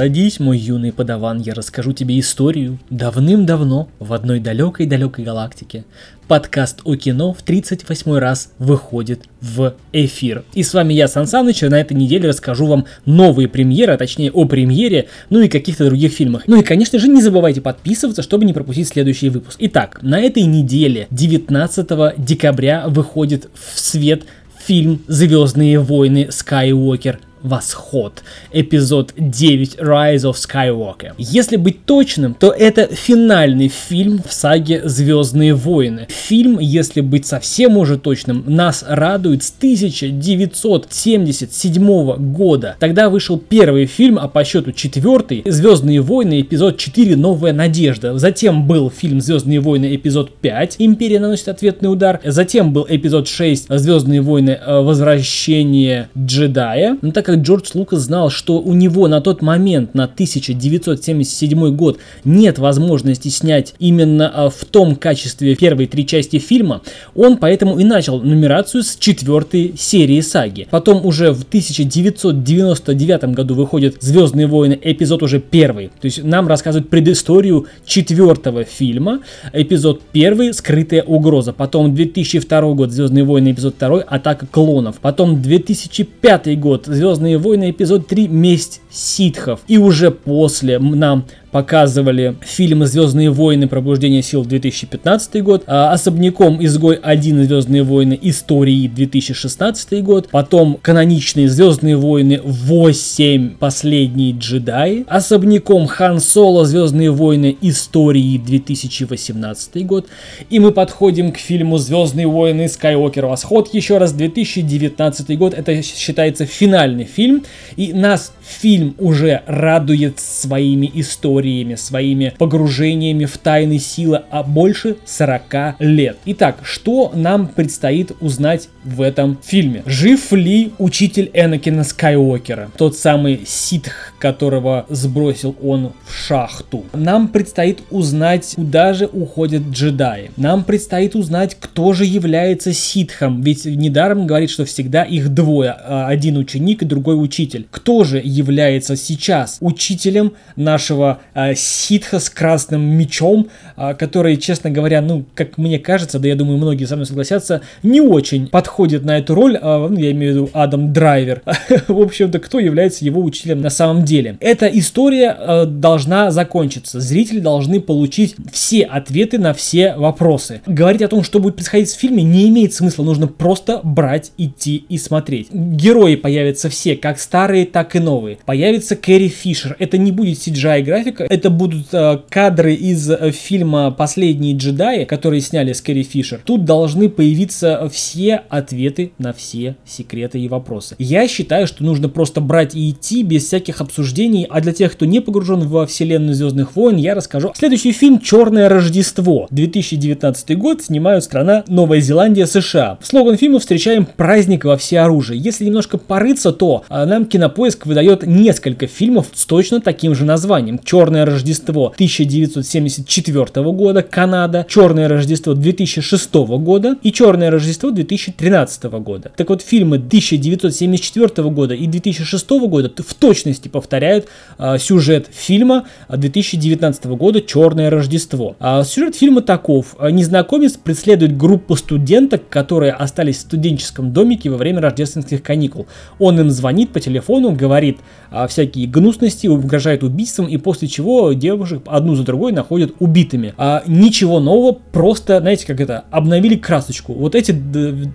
Садись, мой юный подаван, я расскажу тебе историю. Давным-давно, в одной далекой-далекой галактике, подкаст о кино в 38 раз выходит в эфир. И с вами я, Сан Саныч, и на этой неделе расскажу вам новые премьеры, а точнее о премьере, ну и каких-то других фильмах. Ну и, конечно же, не забывайте подписываться, чтобы не пропустить следующий выпуск. Итак, на этой неделе, 19 декабря, выходит в свет фильм «Звездные войны. Скайуокер. Восход. Эпизод 9 Rise of Skywalker. Если быть точным, то это финальный фильм в саге Звездные войны. Фильм, если быть совсем уже точным, нас радует с 1977 года. Тогда вышел первый фильм, а по счету четвертый, Звездные войны, эпизод 4 Новая надежда. Затем был фильм Звездные войны, эпизод 5 Империя наносит ответный удар. Затем был эпизод 6 Звездные войны, э, Возвращение джедая. Но так как Джордж Лукас знал, что у него на тот момент, на 1977 год, нет возможности снять именно а, в том качестве первые три части фильма, он поэтому и начал нумерацию с четвертой серии саги. Потом уже в 1999 году выходит «Звездные войны», эпизод уже первый. То есть нам рассказывают предысторию четвертого фильма, эпизод первый «Скрытая угроза». Потом 2002 год «Звездные войны», эпизод второй «Атака клонов». Потом 2005 год «Звездные Звездные войны эпизод 3 Месть ситхов. И уже после нам показывали фильмы «Звездные войны. Пробуждение сил» 2015 год, а особняком «Изгой 1. Звездные войны. Истории» 2016 год, потом каноничные «Звездные войны 8. Последние джедаи», особняком «Хан Соло. Звездные войны. Истории» 2018 год, и мы подходим к фильму «Звездные войны. Скайуокер. Восход» еще раз 2019 год, это считается финальный фильм, и нас фильм уже радует своими историями, своими погружениями в тайны силы, а больше 40 лет. Итак, что нам предстоит узнать в этом фильме? Жив ли учитель Энакина Скайуокера? Тот самый ситх, которого сбросил он в шахту. Нам предстоит узнать, куда же уходят джедаи. Нам предстоит узнать, кто же является ситхом, ведь недаром говорит, что всегда их двое, а один ученик и другой учитель. Кто же является сейчас учителем нашего ситха с красным мечом, э, который, честно говоря, ну, как мне кажется, да я думаю, многие со мной согласятся, не очень подходит на эту роль, э, ну, я имею в виду Адам Драйвер. В общем-то, кто является его учителем на самом деле. Эта история э, должна закончиться. Зрители должны получить все ответы на все вопросы. Говорить о том, что будет происходить в фильме, не имеет смысла. Нужно просто брать, идти и смотреть. Герои появятся все, как старые, так и новые. Появится Кэрри Фишер. Это не будет CGI это будут э, кадры из э, фильма «Последние джедаи», которые сняли с Кэрри Фишер. Тут должны появиться все ответы на все секреты и вопросы. Я считаю, что нужно просто брать и идти без всяких обсуждений, а для тех, кто не погружен во вселенную Звездных войн, я расскажу. Следующий фильм «Черное Рождество». 2019 год снимают страна Новая Зеландия, США. В слоган фильма встречаем праздник во все оружие. Если немножко порыться, то э, нам кинопоиск выдает несколько фильмов с точно таким же названием. «Черное Рождество» 1974 года, Канада, «Черное Рождество» 2006 года и «Черное Рождество» 2013 года. Так вот, фильмы 1974 года и 2006 года в точности повторяют а, сюжет фильма 2019 года «Черное Рождество». А, сюжет фильма таков. Незнакомец преследует группу студенток, которые остались в студенческом домике во время рождественских каникул. Он им звонит по телефону, говорит, а, всякие гнусности, угрожает убийством, и после чего девушек одну за другой находят убитыми. А, ничего нового, просто, знаете, как это, обновили красочку. Вот эти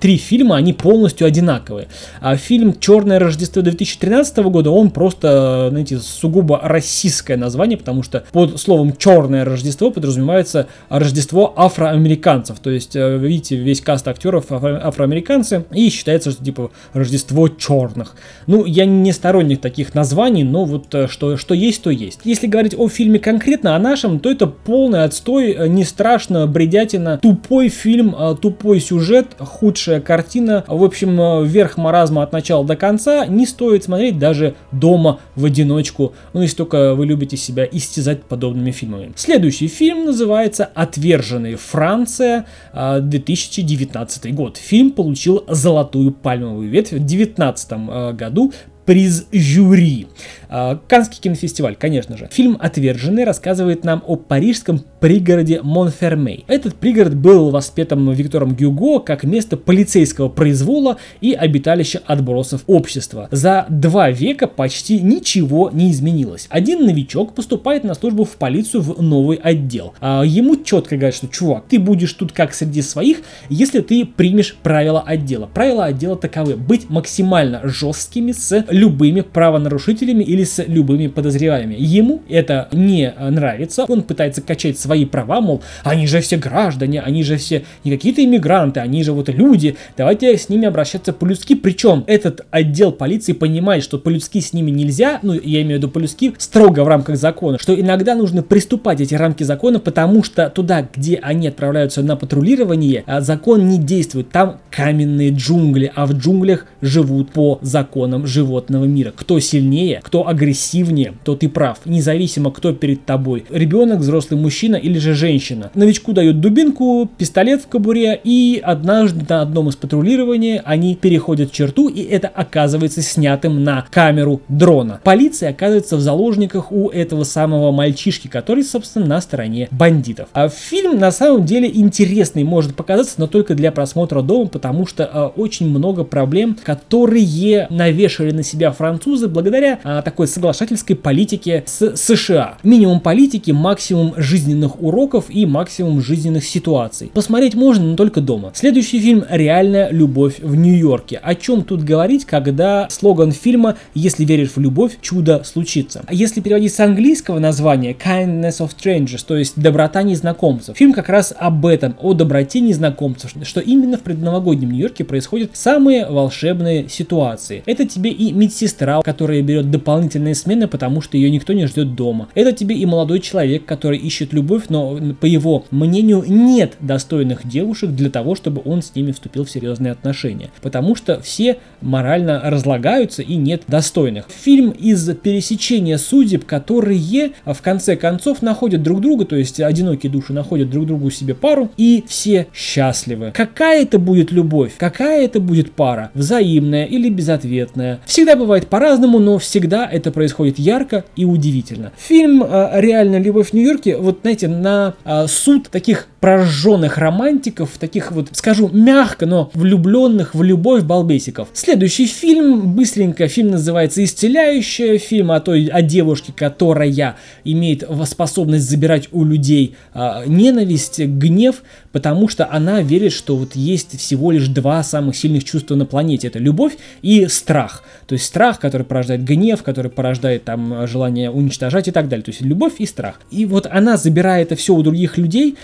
три фильма, они полностью одинаковые. А фильм «Черное Рождество» 2013 года, он просто, знаете, сугубо российское название, потому что под словом «Черное Рождество» подразумевается Рождество афроамериканцев. То есть, э, видите, весь каст актеров афроамериканцы, и считается, что типа Рождество черных. Ну, я не сторонник таких таких названий, но вот э, что, что есть, то есть. Если говорить о фильме конкретно, о нашем, то это полный отстой, э, не страшно, бредятина, тупой фильм, э, тупой сюжет, худшая картина, в общем, верх маразма от начала до конца, не стоит смотреть даже дома в одиночку, ну если только вы любите себя истязать подобными фильмами. Следующий фильм называется «Отверженные. Франция. 2019 год». Фильм получил золотую пальмовую ветвь в 2019 году приз жюри. А, Канский кинофестиваль, конечно же. Фильм «Отверженный» рассказывает нам о парижском пригороде Монфермей. Этот пригород был воспетым Виктором Гюго как место полицейского произвола и обиталище отбросов общества. За два века почти ничего не изменилось. Один новичок поступает на службу в полицию в новый отдел. А ему четко говорят, что чувак, ты будешь тут как среди своих, если ты примешь правила отдела. Правила отдела таковы. Быть максимально жесткими с любыми правонарушителями или с любыми подозреваемыми. Ему это не нравится, он пытается качать свои права, мол, они же все граждане, они же все не какие-то иммигранты, они же вот люди, давайте с ними обращаться по-людски. Причем этот отдел полиции понимает, что по-людски с ними нельзя, ну я имею в виду по-людски, строго в рамках закона, что иногда нужно приступать эти рамки закона, потому что туда, где они отправляются на патрулирование, а закон не действует, там каменные джунгли, а в джунглях живут по законам животного мира. Кто сильнее, кто агрессивнее, то ты прав, независимо кто перед тобой, ребенок, взрослый мужчина или же женщина. Новичку дают дубинку, пистолет в кобуре и однажды на одном из патрулирований они переходят черту и это оказывается снятым на камеру дрона. Полиция оказывается в заложниках у этого самого мальчишки, который, собственно, на стороне бандитов. А фильм на самом деле интересный может показаться, но только для просмотра дома, потому что э, очень много проблем, которые навешали на себя французы благодаря э, такой соглашательской политике с США. Минимум политики, максимум жизненных уроков и максимум жизненных ситуаций. Посмотреть можно, но только дома. Следующий фильм «Реальная любовь в Нью-Йорке». О чем тут говорить, когда слоган фильма «Если веришь в любовь, чудо случится». А если переводить с английского названия «Kindness of Strangers», то есть «Доброта незнакомцев». Фильм как раз об этом, о доброте незнакомцев, что именно в предновогоднем Нью-Йорке происходят самые волшебные ситуации. Это тебе и медсестра, которая берет дополнительные смены, потому что ее никто не ждет дома. Это тебе и молодой человек, который ищет любовь, но по его мнению нет достойных девушек для того, чтобы он с ними вступил в серьезные отношения. Потому что все морально разлагаются и нет достойных. Фильм из пересечения судеб, которые в конце концов находят друг друга, то есть одинокие души находят друг другу себе пару, и все счастливы. Какая это будет любовь? Какая это будет пара? Взаимная или безответная? Всегда бывает по-разному, но всегда это происходит ярко и удивительно. Фильм «Реальная любовь в Нью-Йорке», вот знаете, на суд таких прожженных романтиков, таких вот, скажу мягко, но влюбленных в любовь балбесиков. Следующий фильм, быстренько, фильм называется «Исцеляющая», фильм о той, о девушке, которая имеет способность забирать у людей а, ненависть, гнев, потому что она верит, что вот есть всего лишь два самых сильных чувства на планете. Это любовь и страх. То есть страх, который порождает гнев, который порождает там желание уничтожать и так далее. То есть любовь и страх. И вот она, забирая это все у других людей,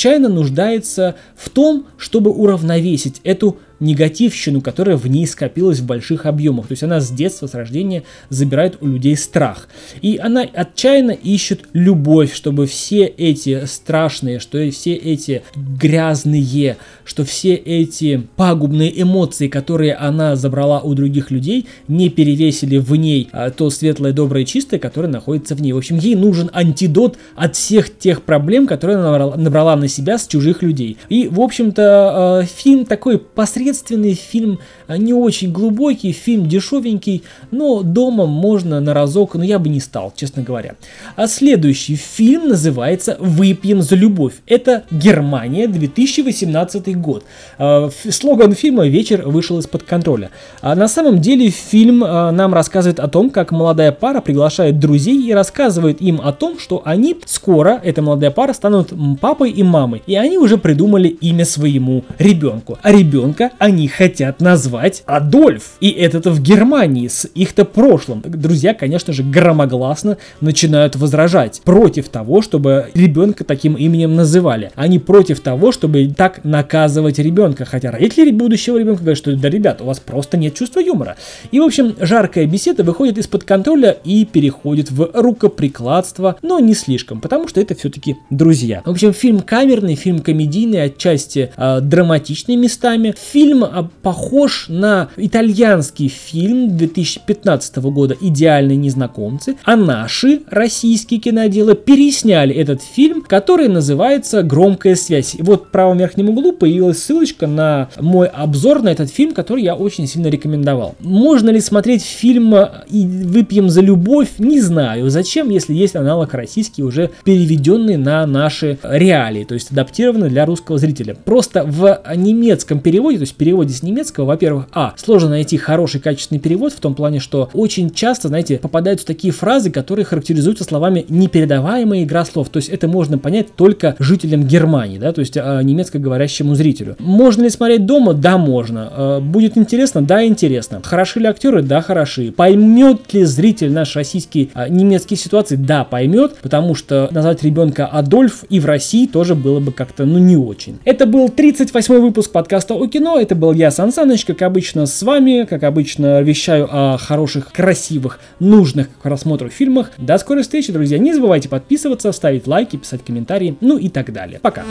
отчаянно нуждается в том, чтобы уравновесить эту негативщину, которая в ней скопилась в больших объемах. То есть она с детства, с рождения забирает у людей страх. И она отчаянно ищет любовь, чтобы все эти страшные, что все эти грязные, что все эти пагубные эмоции, которые она забрала у других людей, не перевесили в ней а, то светлое, доброе, чистое, которое находится в ней. В общем, ей нужен антидот от всех тех проблем, которые она набрала, набрала на себя с чужих людей. И, в общем-то, э, фильм такой посредственный посредственный фильм, а, не очень глубокий, фильм дешевенький, но дома можно на разок, но я бы не стал, честно говоря. А следующий фильм называется «Выпьем за любовь». Это Германия, 2018 год. А, слоган фильма «Вечер вышел из-под контроля». А на самом деле фильм нам рассказывает о том, как молодая пара приглашает друзей и рассказывает им о том, что они скоро, эта молодая пара, станут папой и мамой. И они уже придумали имя своему ребенку. А ребенка они хотят назвать Адольф. И это-то в Германии с их-то прошлым. Друзья, конечно же, громогласно начинают возражать против того, чтобы ребенка таким именем называли. Они против того, чтобы так наказывать ребенка. Хотя родители будущего ребенка говорят, что да, ребят, у вас просто нет чувства юмора. И, в общем, жаркая беседа выходит из-под контроля и переходит в рукоприкладство, но не слишком, потому что это все-таки друзья. В общем, фильм камерный, фильм комедийный, отчасти э, драматичный местами. Фильм фильм а, похож на итальянский фильм 2015 года «Идеальные незнакомцы», а наши российские киноделы пересняли этот фильм, который называется «Громкая связь». И вот в правом верхнем углу появилась ссылочка на мой обзор на этот фильм, который я очень сильно рекомендовал. Можно ли смотреть фильм и «Выпьем за любовь»? Не знаю. Зачем, если есть аналог российский, уже переведенный на наши реалии, то есть адаптированный для русского зрителя. Просто в немецком переводе, то есть в переводе с немецкого, во-первых, а, сложно найти хороший качественный перевод в том плане, что очень часто, знаете, попадаются такие фразы, которые характеризуются словами непередаваемая игра слов. То есть это можно понять только жителям Германии, да, то есть а, немецкоговорящему зрителю. Можно ли смотреть дома? Да, можно. А, будет интересно? Да, интересно. Хороши ли актеры? Да, хороши. Поймет ли зритель наш российский а, немецкие ситуации? Да, поймет, потому что назвать ребенка Адольф и в России тоже было бы как-то, ну, не очень. Это был 38 выпуск подкаста о кино. Это был я, Сан Саныч, как обычно, с вами. Как обычно, вещаю о хороших, красивых, нужных к просмотру фильмах. До скорой встречи, друзья. Не забывайте подписываться, ставить лайки, писать комментарии, ну и так далее. Пока.